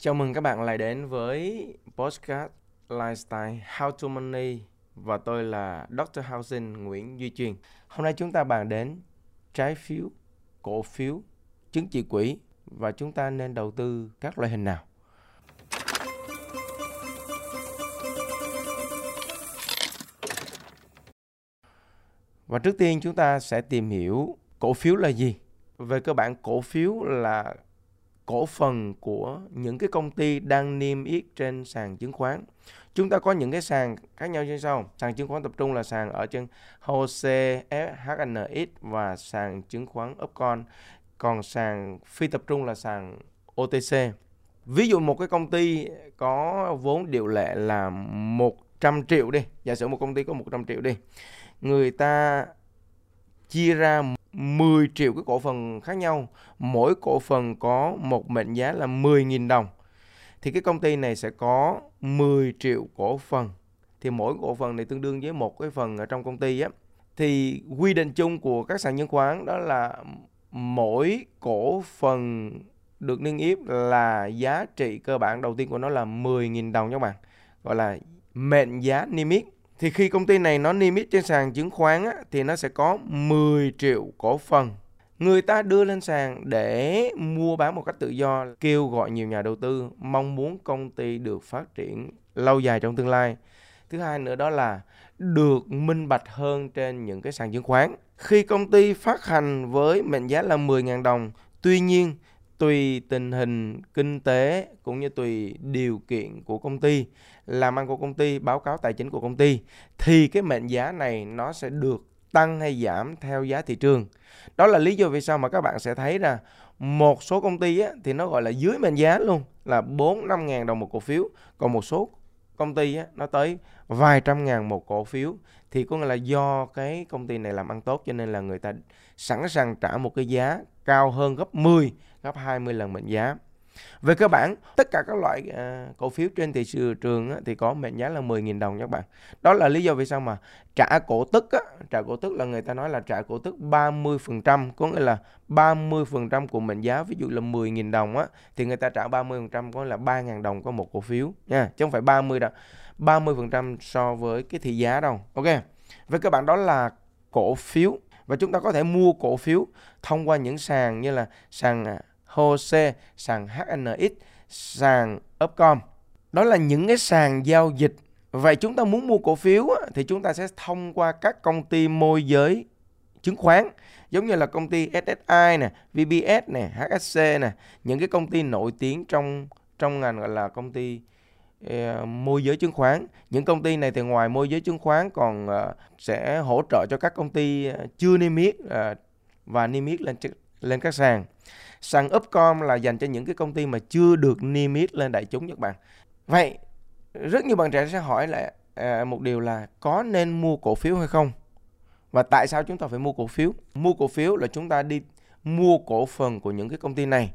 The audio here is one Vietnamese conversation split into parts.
Chào mừng các bạn lại đến với Postcard Lifestyle How to Money và tôi là Dr. Housing Nguyễn Duy Truyền. Hôm nay chúng ta bàn đến trái phiếu, cổ phiếu, chứng chỉ quỹ và chúng ta nên đầu tư các loại hình nào. Và trước tiên chúng ta sẽ tìm hiểu cổ phiếu là gì. Về cơ bản cổ phiếu là cổ phần của những cái công ty đang niêm yết trên sàn chứng khoán. Chúng ta có những cái sàn khác nhau như sau. Sàn chứng khoán tập trung là sàn ở trên HOSE, HNX và sàn chứng khoán Upcon. Còn sàn phi tập trung là sàn OTC. Ví dụ một cái công ty có vốn điều lệ là 100 triệu đi. Giả sử một công ty có 100 triệu đi. Người ta chia ra 10 triệu cái cổ phần khác nhau, mỗi cổ phần có một mệnh giá là 10.000 đồng. Thì cái công ty này sẽ có 10 triệu cổ phần. Thì mỗi cổ phần này tương đương với một cái phần ở trong công ty á. Thì quy định chung của các sàn chứng khoán đó là mỗi cổ phần được niêm yết là giá trị cơ bản đầu tiên của nó là 10.000 đồng các bạn. Gọi là mệnh giá niêm yết thì khi công ty này nó niêm yết trên sàn chứng khoán á, thì nó sẽ có 10 triệu cổ phần. Người ta đưa lên sàn để mua bán một cách tự do, kêu gọi nhiều nhà đầu tư, mong muốn công ty được phát triển lâu dài trong tương lai. Thứ hai nữa đó là được minh bạch hơn trên những cái sàn chứng khoán. Khi công ty phát hành với mệnh giá là 10.000 đồng, tuy nhiên tùy tình hình kinh tế cũng như tùy điều kiện của công ty. Làm ăn của công ty báo cáo tài chính của công ty thì cái mệnh giá này nó sẽ được tăng hay giảm theo giá thị trường. Đó là lý do vì sao mà các bạn sẽ thấy là một số công ty á, thì nó gọi là dưới mệnh giá luôn là 4 5 ngàn đồng một cổ phiếu. Còn một số công ty á, nó tới vài trăm ngàn một cổ phiếu. Thì có nghĩa là do cái công ty này làm ăn tốt cho nên là người ta sẵn sàng trả một cái giá cao hơn gấp 10 gấp 20 lần mệnh giá. Về cơ bản tất cả các loại uh, cổ phiếu trên thị trường á, thì có mệnh giá là 10.000 đồng các bạn. Đó là lý do vì sao mà trả cổ tức á, trả cổ tức là người ta nói là trả cổ tức 30% có nghĩa là 30% của mệnh giá ví dụ là 10.000 đồng á thì người ta trả 30% có nghĩa là 3.000 đồng có một cổ phiếu nha chứ không phải 30 đâu 30% so với cái thị giá đâu ok? Về cơ bản đó là cổ phiếu và chúng ta có thể mua cổ phiếu thông qua những sàn như là sàn à, HOSE, sàn HNX, sàn Upcom. Đó là những cái sàn giao dịch. Vậy chúng ta muốn mua cổ phiếu thì chúng ta sẽ thông qua các công ty môi giới chứng khoán giống như là công ty SSI nè, VBS nè, HSC nè, những cái công ty nổi tiếng trong trong ngành gọi là công ty ờ, môi giới chứng khoán. Những công ty này thì ngoài môi giới chứng khoán còn ờ, sẽ hỗ trợ cho các công ty ờ, chưa niêm yết và niêm yết lên lên các sàn. Sàn Upcom là dành cho những cái công ty mà chưa được niêm yết lên đại chúng các bạn. Vậy rất nhiều bạn trẻ sẽ hỏi là à, một điều là có nên mua cổ phiếu hay không? Và tại sao chúng ta phải mua cổ phiếu? Mua cổ phiếu là chúng ta đi mua cổ phần của những cái công ty này.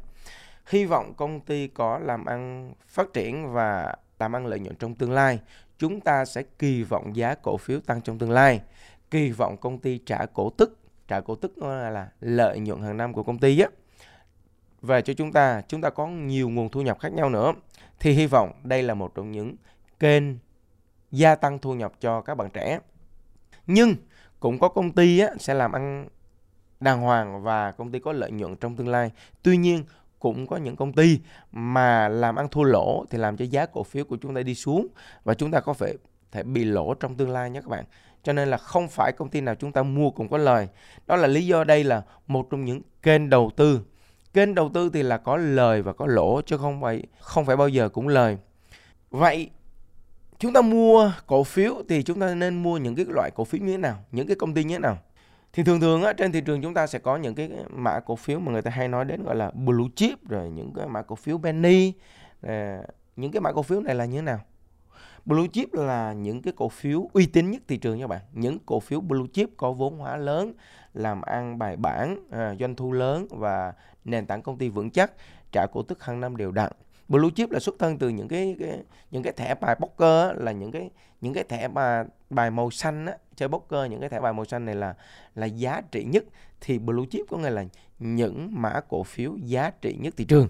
Hy vọng công ty có làm ăn phát triển và làm ăn lợi nhuận trong tương lai. Chúng ta sẽ kỳ vọng giá cổ phiếu tăng trong tương lai. Kỳ vọng công ty trả cổ tức. Trả cổ tức là lợi nhuận hàng năm của công ty á về cho chúng ta, chúng ta có nhiều nguồn thu nhập khác nhau nữa. Thì hy vọng đây là một trong những kênh gia tăng thu nhập cho các bạn trẻ. Nhưng cũng có công ty á, sẽ làm ăn đàng hoàng và công ty có lợi nhuận trong tương lai. Tuy nhiên cũng có những công ty mà làm ăn thua lỗ thì làm cho giá cổ phiếu của chúng ta đi xuống và chúng ta có thể thể bị lỗ trong tương lai nhé các bạn. Cho nên là không phải công ty nào chúng ta mua cũng có lời. Đó là lý do đây là một trong những kênh đầu tư kênh đầu tư thì là có lời và có lỗ chứ không phải không phải bao giờ cũng lời. Vậy chúng ta mua cổ phiếu thì chúng ta nên mua những cái loại cổ phiếu như thế nào những cái công ty như thế nào? Thì thường thường á, trên thị trường chúng ta sẽ có những cái mã cổ phiếu mà người ta hay nói đến gọi là blue chip rồi những cái mã cổ phiếu penny à, những cái mã cổ phiếu này là như thế nào? Blue chip là những cái cổ phiếu uy tín nhất thị trường nha bạn. Những cổ phiếu blue chip có vốn hóa lớn, làm ăn bài bản, à, doanh thu lớn và nền tảng công ty vững chắc, trả cổ tức hàng năm đều đặn. Blue chip là xuất thân từ những cái, cái những cái thẻ bài poker á, là những cái những cái thẻ bài bài màu xanh á, chơi poker những cái thẻ bài màu xanh này là là giá trị nhất thì blue chip có nghĩa là những mã cổ phiếu giá trị nhất thị trường.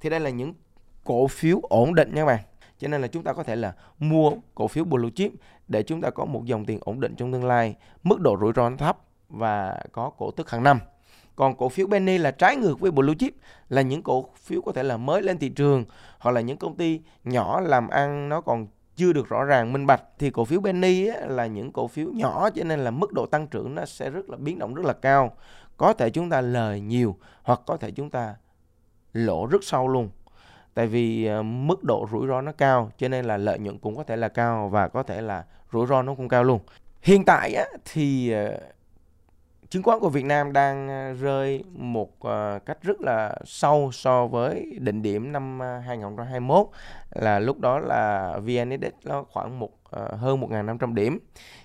Thì đây là những cổ phiếu ổn định nha các bạn cho nên là chúng ta có thể là mua cổ phiếu blue chip để chúng ta có một dòng tiền ổn định trong tương lai, mức độ rủi ro thấp và có cổ tức hàng năm. Còn cổ phiếu penny là trái ngược với blue chip, là những cổ phiếu có thể là mới lên thị trường hoặc là những công ty nhỏ làm ăn nó còn chưa được rõ ràng, minh bạch. Thì cổ phiếu penny là những cổ phiếu nhỏ, cho nên là mức độ tăng trưởng nó sẽ rất là biến động rất là cao. Có thể chúng ta lời nhiều hoặc có thể chúng ta lỗ rất sâu luôn tại vì ờ, mức độ rủi ro nó cao cho nên là lợi nhuận cũng có thể là cao và có thể là rủi ro nó cũng cao luôn hiện tại á, thì ờ, chứng khoán của Việt Nam đang ờ, rơi một cách rất là sâu so với định điểm năm 2021 là lúc đó là VN Index nó khoảng một hơn 1.500 điểm.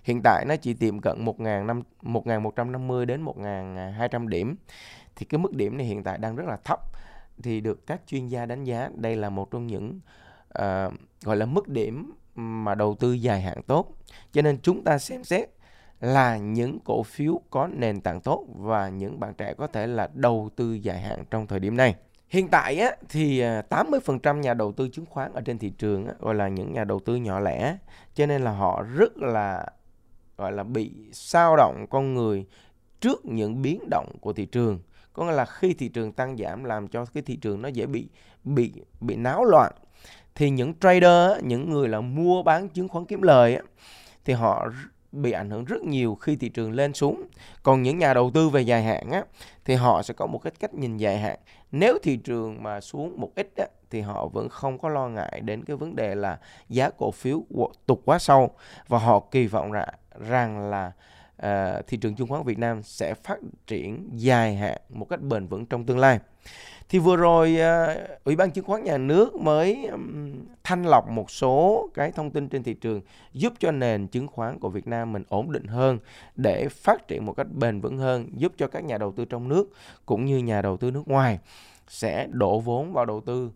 Hiện tại nó chỉ tiệm cận 1.150 đến 1.200 điểm. Thì cái mức điểm này hiện tại đang rất là thấp. Thì được các chuyên gia đánh giá đây là một trong những uh, gọi là mức điểm mà đầu tư dài hạn tốt. Cho nên chúng ta xem xét là những cổ phiếu có nền tảng tốt và những bạn trẻ có thể là đầu tư dài hạn trong thời điểm này. Hiện tại á, thì ờ, 80% nhà đầu tư chứng khoán ở trên thị trường á, gọi là những nhà đầu tư nhỏ lẻ cho nên là họ rất là gọi là bị sao động con người trước những biến động của thị trường có nghĩa là khi thị trường tăng giảm làm cho cái thị trường nó dễ bị bị bị náo loạn thì những trader những người là mua bán chứng khoán kiếm lời thì họ bị ảnh hưởng rất nhiều khi thị trường lên xuống. Còn những nhà đầu tư về dài hạn á, thì họ sẽ có một cái cách nhìn dài hạn. Nếu thị trường mà xuống một ít á, thì họ vẫn không có lo ngại đến cái vấn đề là giá cổ phiếu tụt quá sâu và họ kỳ vọng ra, rằng là à, thị trường chứng khoán Việt Nam sẽ phát triển dài hạn một cách bền vững trong tương lai. Thì vừa rồi à, Ủy ban chứng khoán nhà nước mới um, thanh lọc một số cái thông tin trên thị trường giúp cho nền chứng khoán của Việt Nam mình ổn định hơn để phát triển một cách bền vững hơn, giúp cho các nhà đầu tư trong nước cũng như nhà đầu tư nước ngoài sẽ đổ vốn vào đầu tư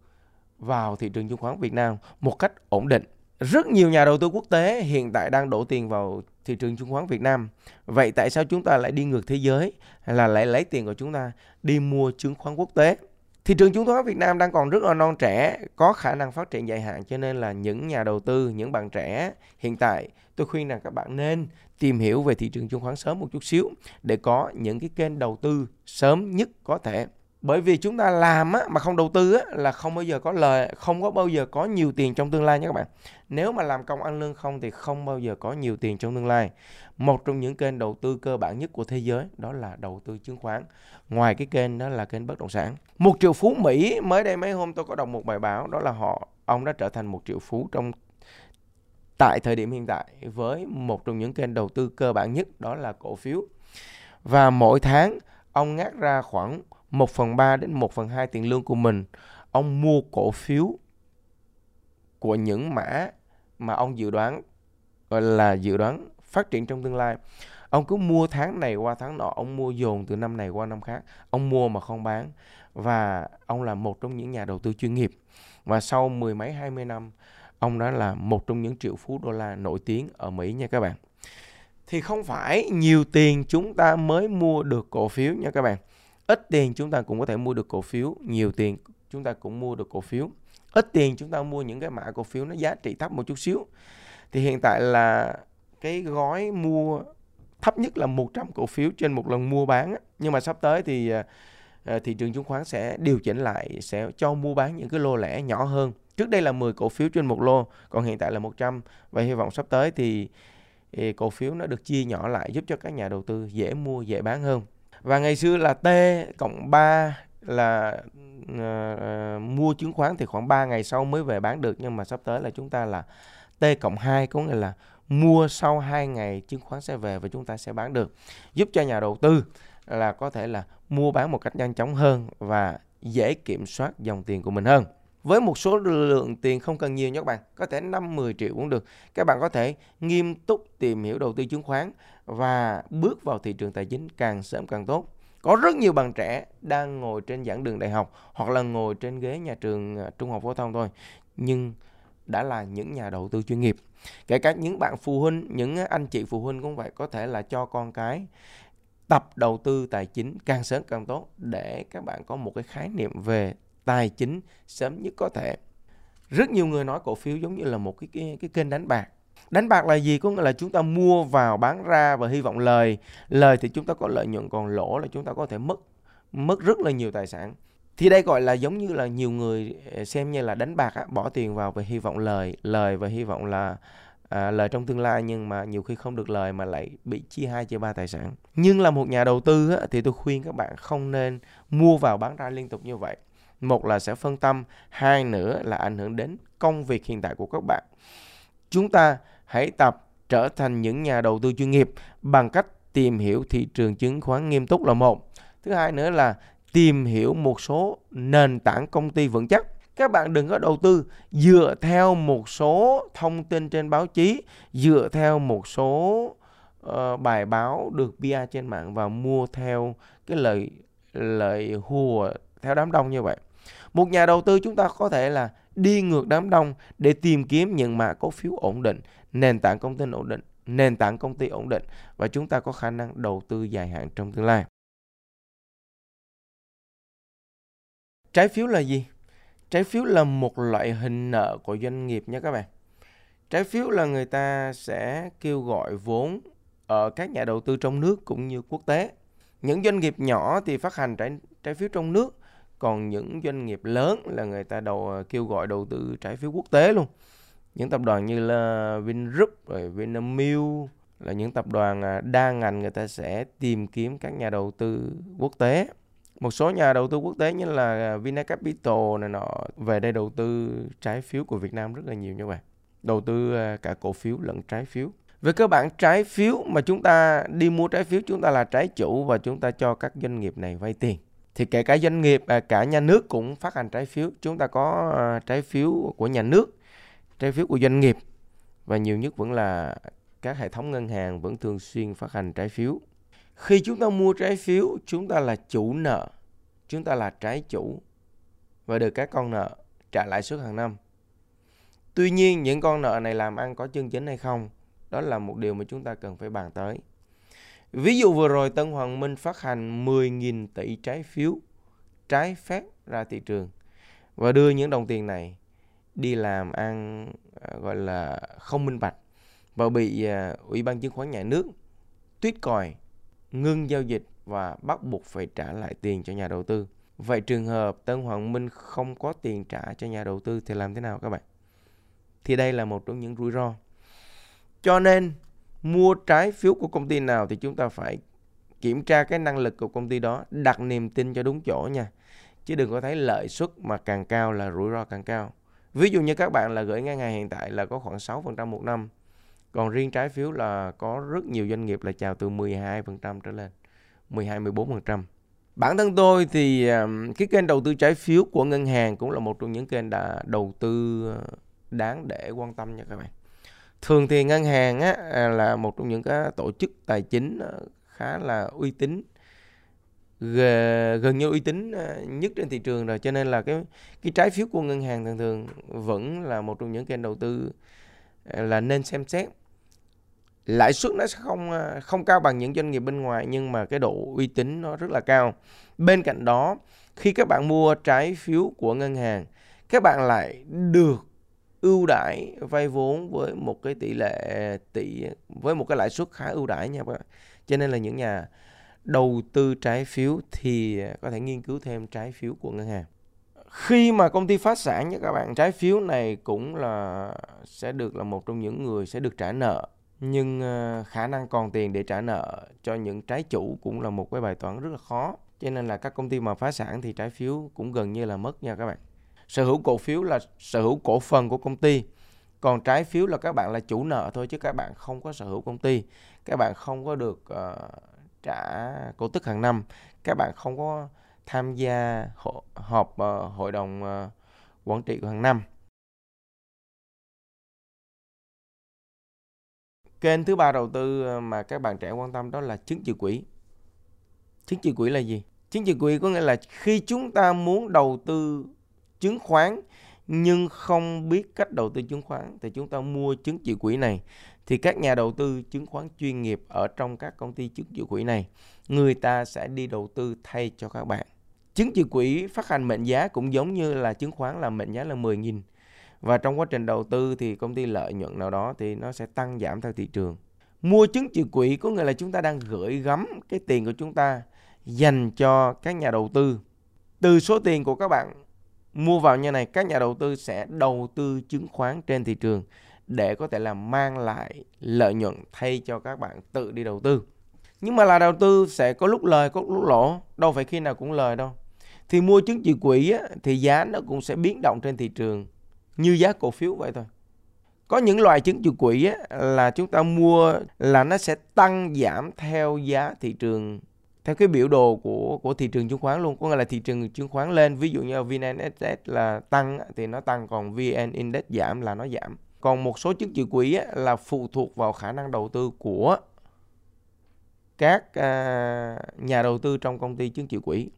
vào thị trường chứng khoán Việt Nam một cách ổn định. Rất nhiều nhà đầu tư quốc tế hiện tại đang đổ tiền vào thị trường chứng khoán Việt Nam. Vậy tại sao chúng ta lại đi ngược thế giới là lại lấy tiền của chúng ta đi mua chứng khoán quốc tế? Thị trường chứng khoán Việt Nam đang còn rất là non trẻ, có khả năng phát triển dài hạn cho nên là những nhà đầu tư, những bạn trẻ hiện tại tôi khuyên rằng các bạn nên tìm hiểu về thị trường chứng khoán sớm một chút xíu để có những cái kênh đầu tư sớm nhất có thể. Bởi vì chúng ta làm á, mà không đầu tư á, là không bao giờ có lời, không có bao giờ có nhiều tiền trong tương lai nha các bạn. Nếu mà làm công ăn lương không thì không bao giờ có nhiều tiền trong tương lai. Một trong những kênh đầu tư cơ bản nhất của thế giới đó là đầu tư chứng khoán. Ngoài cái kênh đó là kênh bất động sản. Một triệu phú Mỹ mới đây mấy hôm tôi có đọc một bài báo đó là họ ông đã trở thành một triệu phú trong tại thời điểm hiện tại với một trong những kênh đầu tư cơ bản nhất đó là cổ phiếu. Và mỗi tháng ông ngắt ra khoảng 1 phần 3 đến 1 phần 2 tiền lương của mình. Ông mua cổ phiếu của những mã mà ông dự đoán, gọi là dự đoán phát triển trong tương lai. Ông cứ mua tháng này qua tháng nọ, ông mua dồn từ năm này qua năm khác, ông mua mà không bán. Và ông là một trong những nhà đầu tư chuyên nghiệp. Và sau mười mấy, hai mươi năm, ông đó là một trong những triệu phú đô la nổi tiếng ở Mỹ nha các bạn. Thì không phải nhiều tiền chúng ta mới mua được cổ phiếu nha các bạn ít tiền chúng ta cũng có thể mua được cổ phiếu, nhiều tiền chúng ta cũng mua được cổ phiếu. Ít tiền chúng ta mua những cái mã cổ phiếu nó giá trị thấp một chút xíu. Thì hiện tại là cái gói mua thấp nhất là 100 cổ phiếu trên một lần mua bán nhưng mà sắp tới thì à, à, thị trường chứng khoán sẽ điều chỉnh lại, sẽ cho mua bán những cái lô lẻ nhỏ hơn. Trước đây là 10 cổ phiếu trên một lô, còn hiện tại là 100 và hy vọng sắp tới thì à, cổ phiếu nó được chia nhỏ lại giúp cho các nhà đầu tư dễ mua, dễ bán hơn và ngày xưa là T cộng 3 là uh, mua chứng khoán thì khoảng 3 ngày sau mới về bán được. Nhưng mà sắp tới là chúng ta là T cộng 2 có nghĩa là mua sau 2 ngày chứng khoán sẽ về và chúng ta sẽ bán được. Giúp cho nhà đầu tư là có thể là mua bán một cách nhanh chóng hơn và dễ kiểm soát dòng tiền của mình hơn với một số lượng tiền không cần nhiều nhé các bạn, có thể 5 10 triệu cũng được. Các bạn có thể nghiêm túc tìm hiểu đầu tư chứng khoán và bước vào thị trường tài chính càng sớm càng tốt. Có rất nhiều bạn trẻ đang ngồi trên giảng đường đại học hoặc là ngồi trên ghế nhà trường à, trung học phổ thông thôi, nhưng đã là những nhà đầu tư chuyên nghiệp. Kể cả những bạn phụ huynh, những anh chị phụ huynh cũng vậy, có thể là cho con cái tập đầu tư tài chính càng sớm càng tốt để các bạn có một cái khái niệm về tài chính sớm nhất có thể. Rất nhiều người nói cổ phiếu giống như là một cái cái, cái kênh đánh bạc. Đánh bạc là gì? Có nghĩa là chúng ta mua vào bán ra và hy vọng lời. Lời thì chúng ta có lợi nhuận còn lỗ là chúng ta có thể mất mất rất là nhiều tài sản. Thì đây gọi là giống như là nhiều người ờ, xem như là đánh bạc á, bỏ tiền vào và hy vọng lời. Lời và hy vọng là à, lời trong tương lai nhưng mà nhiều khi không được lời mà lại bị chia hai chia ba tài sản. Nhưng là một nhà đầu tư á, thì tôi khuyên các bạn không nên mua vào bán ra liên tục như vậy một là sẽ phân tâm hai nữa là ảnh hưởng đến công việc hiện tại của các bạn. Chúng ta hãy tập trở thành những nhà đầu tư chuyên nghiệp bằng cách tìm hiểu thị trường chứng khoán nghiêm túc là một. Thứ hai nữa là tìm hiểu một số nền tảng công ty vững chắc. Các bạn đừng có đầu tư dựa theo một số thông tin trên báo chí dựa theo một số uh, bài báo được PR trên mạng và mua theo cái lời lời hùa theo đám đông như vậy một nhà đầu tư chúng ta có thể là đi ngược đám đông để tìm kiếm những mã cổ phiếu ổn định, nền tảng công ty ổn định, nền tảng công ty ổn định và chúng ta có khả năng đầu tư dài hạn trong tương lai. Trái phiếu là gì? Trái phiếu là một loại hình nợ của doanh nghiệp nha các bạn. Trái phiếu là người ta sẽ kêu gọi vốn ở các nhà đầu tư trong nước cũng như quốc tế. Những doanh nghiệp nhỏ thì phát hành trái trái phiếu trong nước còn những doanh nghiệp lớn là người ta đầu ờ, kêu gọi đầu tư trái phiếu quốc tế luôn. Những tập đoàn như là Vingroup, rồi Vinamilk là những tập đoàn à, đa ngành người ta sẽ tìm kiếm các nhà đầu tư quốc tế. Một số nhà đầu tư quốc tế như là à, Vinacapital này nọ về đây đầu tư trái phiếu của Việt Nam rất là nhiều như vậy đầu tư à, cả cổ phiếu lẫn trái phiếu. Về cơ bản, trái phiếu mà chúng ta đi mua trái phiếu, chúng ta là trái chủ và chúng ta cho các doanh nghiệp này vay tiền thì kể cả doanh nghiệp à, cả nhà nước cũng phát hành trái phiếu. Chúng ta có à, trái phiếu của nhà nước, trái phiếu của doanh nghiệp. Và nhiều nhất vẫn là các hệ thống ngân hàng vẫn thường xuyên phát hành trái phiếu. Khi chúng ta mua trái phiếu, chúng ta là chủ nợ. Chúng ta là trái chủ. Và được các con nợ trả lãi suất hàng năm. Tuy nhiên, những con nợ này làm ăn có chân chính hay không, đó là một điều mà chúng ta cần phải bàn tới ví dụ vừa rồi Tân Hoàng Minh phát hành 10.000 tỷ trái phiếu, trái phép ra thị trường và đưa những đồng tiền này đi làm ăn à, gọi là, không minh bạch và bị à, ủy ban chứng khoán nhà nước tuyết còi, ngưng giao dịch và bắt buộc phải trả lại tiền cho nhà đầu tư. Vậy trường hợp Tân Hoàng Minh không có tiền trả cho nhà đầu tư thì làm thế nào các bạn? Thì đây là một trong những rủi ro. Cho nên mua trái phiếu của công ty nào thì chúng ta phải kiểm tra cái năng lực của công ty đó, đặt niềm tin cho đúng chỗ nha. Chứ đừng có thấy lợi suất mà càng cao là rủi ro càng cao. Ví dụ như các bạn là gửi ngân hàng hiện tại là có khoảng 6% một năm còn riêng trái phiếu là có rất nhiều doanh nghiệp là chào từ 12% trở lên. 12 14%. Bản thân tôi thì cái kênh đầu tư trái phiếu của ngân hàng cũng là một trong những kênh đã đầu tư ờ, đáng để quan tâm nha các bạn. Thường thì ngân hàng á, à, là một trong những cái tổ chức tài chính ờ, khá là uy tín gần như uy tín ờ, nhất trên thị trường rồi. Cho nên là cái cái trái phiếu của ngân hàng thường thường vẫn là một trong những kênh đầu tư à, là nên xem xét. Lãi suất nó sẽ không ờ, không cao bằng những doanh nghiệp bên ngoài nhưng mà cái độ uy tín nó rất là cao. Bên cạnh đó khi các bạn mua trái phiếu của ngân hàng các bạn lại được ưu đãi vay vốn với một cái tỷ lệ tỷ, với một cái lãi suất khá ưu đãi nha các bạn. Cho nên là những nhà đầu tư trái phiếu thì có thể nghiên cứu thêm trái phiếu của ngân hàng. Khi mà công ty phá sản nha các bạn, trái phiếu này cũng là sẽ được là một trong những người sẽ được trả nợ, nhưng ờ, khả năng còn tiền để trả nợ cho những trái chủ cũng là một cái bài toán rất là khó. Cho nên là các công ty mà phá sản thì trái phiếu cũng gần như là mất nha các bạn sở hữu cổ phiếu là sở hữu cổ phần của công ty còn trái phiếu là các bạn là chủ nợ thôi chứ các bạn không có sở hữu công ty các bạn không có được uh, trả cổ tức hàng năm các bạn không có tham gia họp uh, hội đồng uh, quản trị của hàng năm Kênh thứ ba đầu tư mà các bạn trẻ quan tâm đó là chứng chỉ quỹ. Chứng chỉ quỹ là gì? Chứng chỉ quỹ có nghĩa là khi chúng ta muốn đầu tư chứng khoán, nhưng không biết cách đầu tư chứng khoán. Thì chúng ta mua chứng chỉ quỹ này, thì các nhà đầu tư chứng khoán chuyên nghiệp ở trong các công ty chứng chỉ quỹ này, người ta sẽ đi đầu tư thay cho các bạn. Chứng chỉ quỹ phát hành mệnh giá cũng giống như là chứng khoán, là mệnh giá là 10.000 và trong quá trình đầu tư thì công ty lợi nhuận nào đó thì nó sẽ tăng giảm theo thị trường. Mua chứng chỉ quỹ có nghĩa là chúng ta đang gửi gắm cái tiền của chúng ta dành cho các nhà đầu tư. Từ số tiền của các bạn mua vào như này các nhà đầu tư sẽ đầu tư chứng khoán trên thị trường để có thể là mang lại lợi nhuận thay cho các bạn tự đi đầu tư. Nhưng mà là đầu tư sẽ có lúc lời có lúc lỗ đâu phải khi nào cũng lời đâu. Thì mua chứng chỉ quỹ á, thì giá nó cũng sẽ biến động trên thị trường như giá cổ phiếu vậy thôi. Có những loại chứng chỉ quỹ á, là chúng ta mua là nó sẽ tăng giảm theo giá thị trường theo cái biểu đồ của của thị trường chứng khoán luôn có nghĩa là thị trường chứng khoán lên ví dụ như VN Index là tăng thì nó tăng còn VN Index giảm là nó giảm. Còn một số chứng chỉ quỹ á, là phụ thuộc vào khả năng đầu tư của các à, nhà đầu tư trong công ty chứng chỉ quỹ.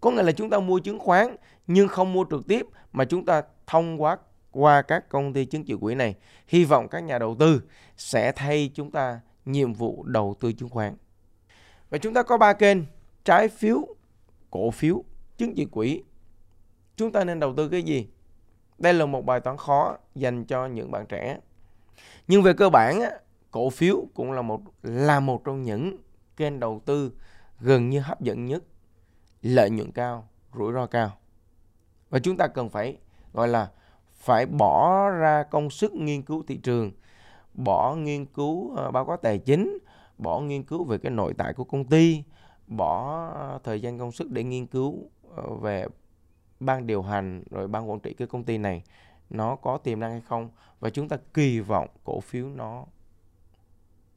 Có nghĩa là chúng ta mua chứng khoán nhưng không mua trực tiếp mà chúng ta thông qua qua các công ty chứng chỉ quỹ này. Hy vọng các nhà đầu tư sẽ thay chúng ta nhiệm vụ đầu tư chứng khoán và chúng ta có ba kênh, trái phiếu, cổ phiếu, chứng chỉ quỹ. Chúng ta nên đầu tư cái gì? Đây là một bài toán khó dành cho những bạn trẻ. Nhưng về cơ bản cổ phiếu cũng là một là một trong những kênh đầu tư gần như hấp dẫn nhất, lợi nhuận cao, rủi ro cao. Và chúng ta cần phải, gọi là, phải bỏ ra công sức nghiên cứu thị trường, bỏ nghiên cứu ờ, báo cáo tài chính bỏ nghiên cứu về cái nội tại của công ty bỏ thời gian công sức để nghiên cứu ờ, về ban điều hành rồi ban quản trị cái công ty này nó có tiềm năng hay không? Và chúng ta kỳ vọng cổ phiếu nó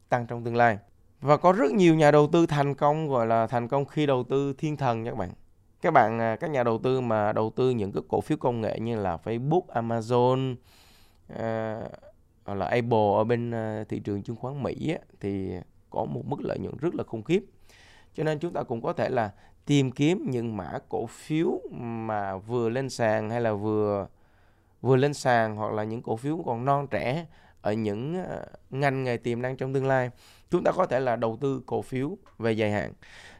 tăng trong tương lai. Và có rất nhiều nhà đầu tư thành công gọi là thành công khi đầu tư thiên thần nha các bạn. Các bạn à, các nhà đầu tư mà đầu tư những cái cổ phiếu công nghệ như là Facebook, Amazon uh, hoặc là Apple ở bên ờ, thị trường chứng khoán Mỹ á, thì có một mức lợi nhuận rất là khủng khiếp. Cho nên chúng ta cũng có thể là tìm kiếm những mã cổ phiếu mà vừa lên sàn hay là vừa vừa lên sàn hoặc là những cổ phiếu còn non trẻ ở những ờ, ngành nghề tiềm năng trong tương lai. Chúng ta có thể là đầu tư cổ phiếu về dài hạn.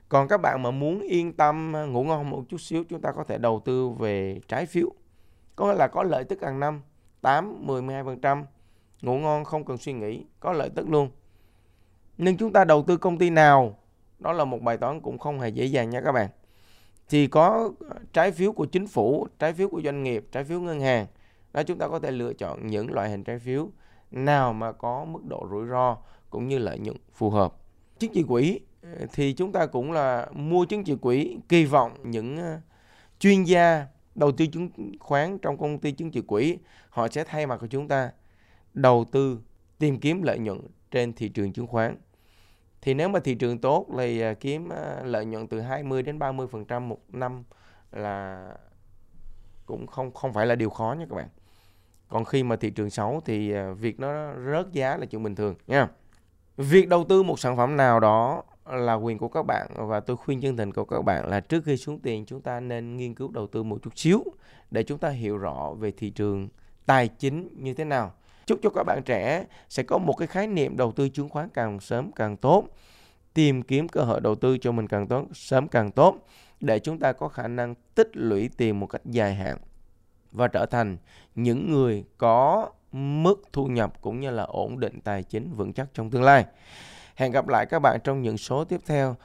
Còn các bạn mà muốn yên tâm ờ, ngủ ngon một chút xíu chúng ta có thể đầu tư về trái phiếu. Có nghĩa là có lợi tức hàng năm 8, 10, 12% ngủ ngon không cần suy nghĩ có lợi tức luôn nhưng chúng ta đầu tư công ty nào? Đó là một bài toán cũng không hề dễ dàng nha các bạn. Thì có trái phiếu của chính phủ, trái phiếu của doanh nghiệp, trái phiếu ngân hàng. Đó, chúng ta có thể lựa chọn những loại hình trái phiếu nào mà có mức độ rủi ro cũng như lợi nhuận phù hợp. Chứng chỉ quỹ, thì chúng ta cũng là mua chứng chỉ quỹ, kỳ vọng những ờ, chuyên gia đầu tư chứng khoán trong công ty chứng chỉ quỹ, họ sẽ thay mặt của chúng ta đầu tư tìm kiếm lợi nhuận trên thị trường chứng khoán thì nếu mà thị trường tốt thì à, kiếm à, lợi nhuận từ 20 đến 30 phần trăm một năm là cũng không không phải là điều khó nha các bạn còn khi mà thị trường xấu thì à, việc nó rớt giá là chuyện bình thường nha Việc đầu tư một sản phẩm nào đó là quyền của các bạn và tôi khuyên chân thành của các bạn là trước khi xuống tiền chúng ta nên nghiên cứu đầu tư một chút xíu để chúng ta hiểu rõ về thị trường tài chính như thế nào. Chúc cho các bạn trẻ sẽ có một cái khái niệm đầu tư chứng khoán càng sớm càng tốt. Tìm kiếm cơ hội đầu tư cho mình càng tốt, sớm càng tốt để chúng ta có khả năng tích lũy tiền một cách dài hạn và trở thành những người có mức thu nhập cũng như là ổn định tài chính vững chắc trong tương lai. Hẹn gặp lại các bạn trong những số tiếp theo.